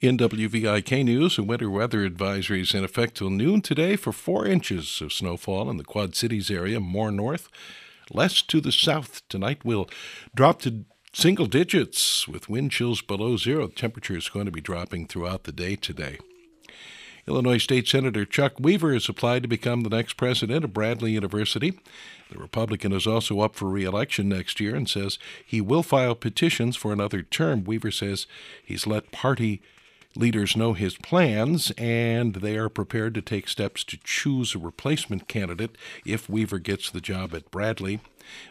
In WVIK News, a winter weather advisory is in effect till noon today for four inches of snowfall in the Quad Cities area, more north, less to the south. Tonight will drop to single digits with wind chills below zero. The temperature is going to be dropping throughout the day today. Illinois State Senator Chuck Weaver has applied to become the next president of Bradley University. The Republican is also up for re-election next year and says he will file petitions for another term. Weaver says he's let party Leaders know his plans, and they are prepared to take steps to choose a replacement candidate if Weaver gets the job at Bradley.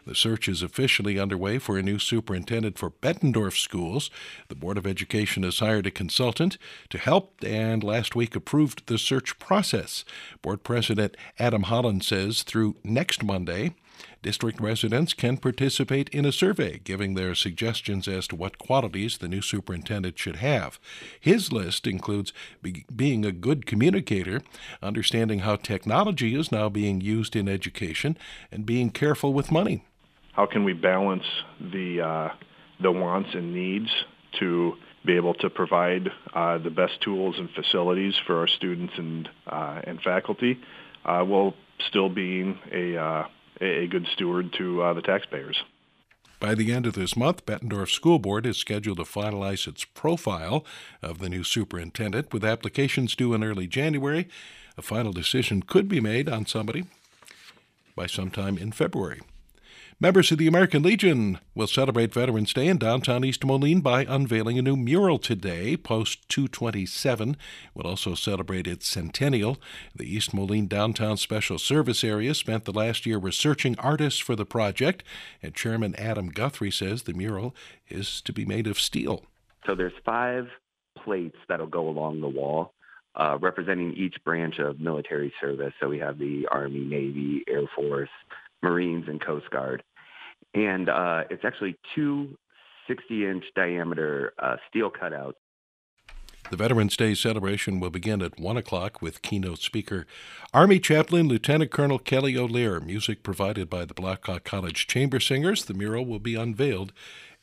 The search is officially underway for a new superintendent for Bettendorf schools. The Board of Education has hired a consultant to help and last week approved the search process. Board President Adam Holland says through next Monday, District residents can participate in a survey giving their suggestions as to what qualities the new superintendent should have. His list includes be- being a good communicator, understanding how technology is now being used in education, and being careful with money. How can we balance the uh, the wants and needs to be able to provide uh, the best tools and facilities for our students and uh, and faculty, uh, while still being a uh, a good steward to uh, the taxpayers. By the end of this month, Bettendorf School Board is scheduled to finalize its profile of the new superintendent, with applications due in early January. A final decision could be made on somebody by sometime in February. Members of the American Legion will celebrate Veterans Day in downtown East Moline by unveiling a new mural today. Post 227 will also celebrate its centennial. The East Moline Downtown Special Service Area spent the last year researching artists for the project, and Chairman Adam Guthrie says the mural is to be made of steel. So there's five plates that'll go along the wall. Uh, representing each branch of military service. So we have the Army, Navy, Air Force, Marines, and Coast Guard and uh, it's actually two 60-inch diameter uh, steel cutouts. The Veterans Day celebration will begin at 1 o'clock with keynote speaker Army Chaplain Lieutenant Colonel Kelly O'Leary. Music provided by the Blackhawk College Chamber Singers. The mural will be unveiled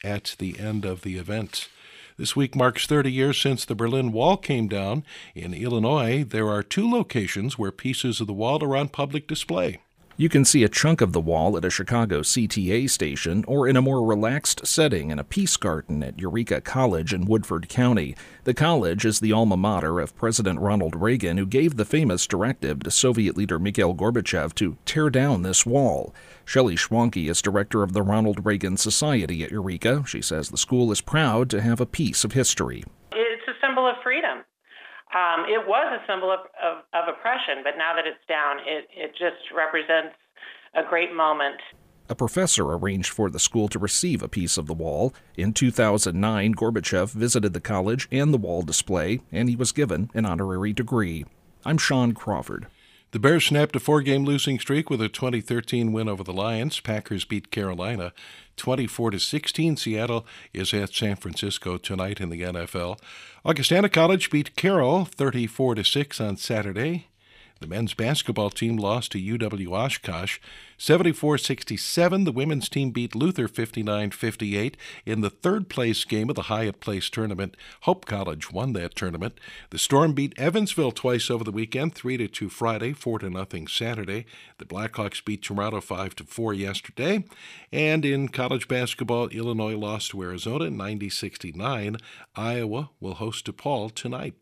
at the end of the event. This week marks 30 years since the Berlin Wall came down. In Illinois, there are two locations where pieces of the wall are on public display. You can see a chunk of the wall at a Chicago CTA station or in a more relaxed setting in a peace garden at Eureka College in Woodford County. The college is the alma mater of President Ronald Reagan, who gave the famous directive to Soviet leader Mikhail Gorbachev to tear down this wall. Shelley Schwanke is director of the Ronald Reagan Society at Eureka. She says the school is proud to have a piece of history. It's a symbol of freedom um, it was a symbol of, of, of oppression, but now that it's down, it, it just represents a great moment. A professor arranged for the school to receive a piece of the wall. In 2009, Gorbachev visited the college and the wall display, and he was given an honorary degree. I'm Sean Crawford. The Bears snapped a four game losing streak with a 2013 win over the Lions. Packers beat Carolina 24 to 16. Seattle is at San Francisco tonight in the NFL. Augustana College beat Carroll 34 to 6 on Saturday. The men's basketball team lost to UW Oshkosh 74 67. The women's team beat Luther 59 58 in the third place game of the Hyatt Place tournament. Hope College won that tournament. The Storm beat Evansville twice over the weekend 3 2 Friday, 4 0 Saturday. The Blackhawks beat Toronto 5 4 yesterday. And in college basketball, Illinois lost to Arizona 90 69. Iowa will host DePaul tonight.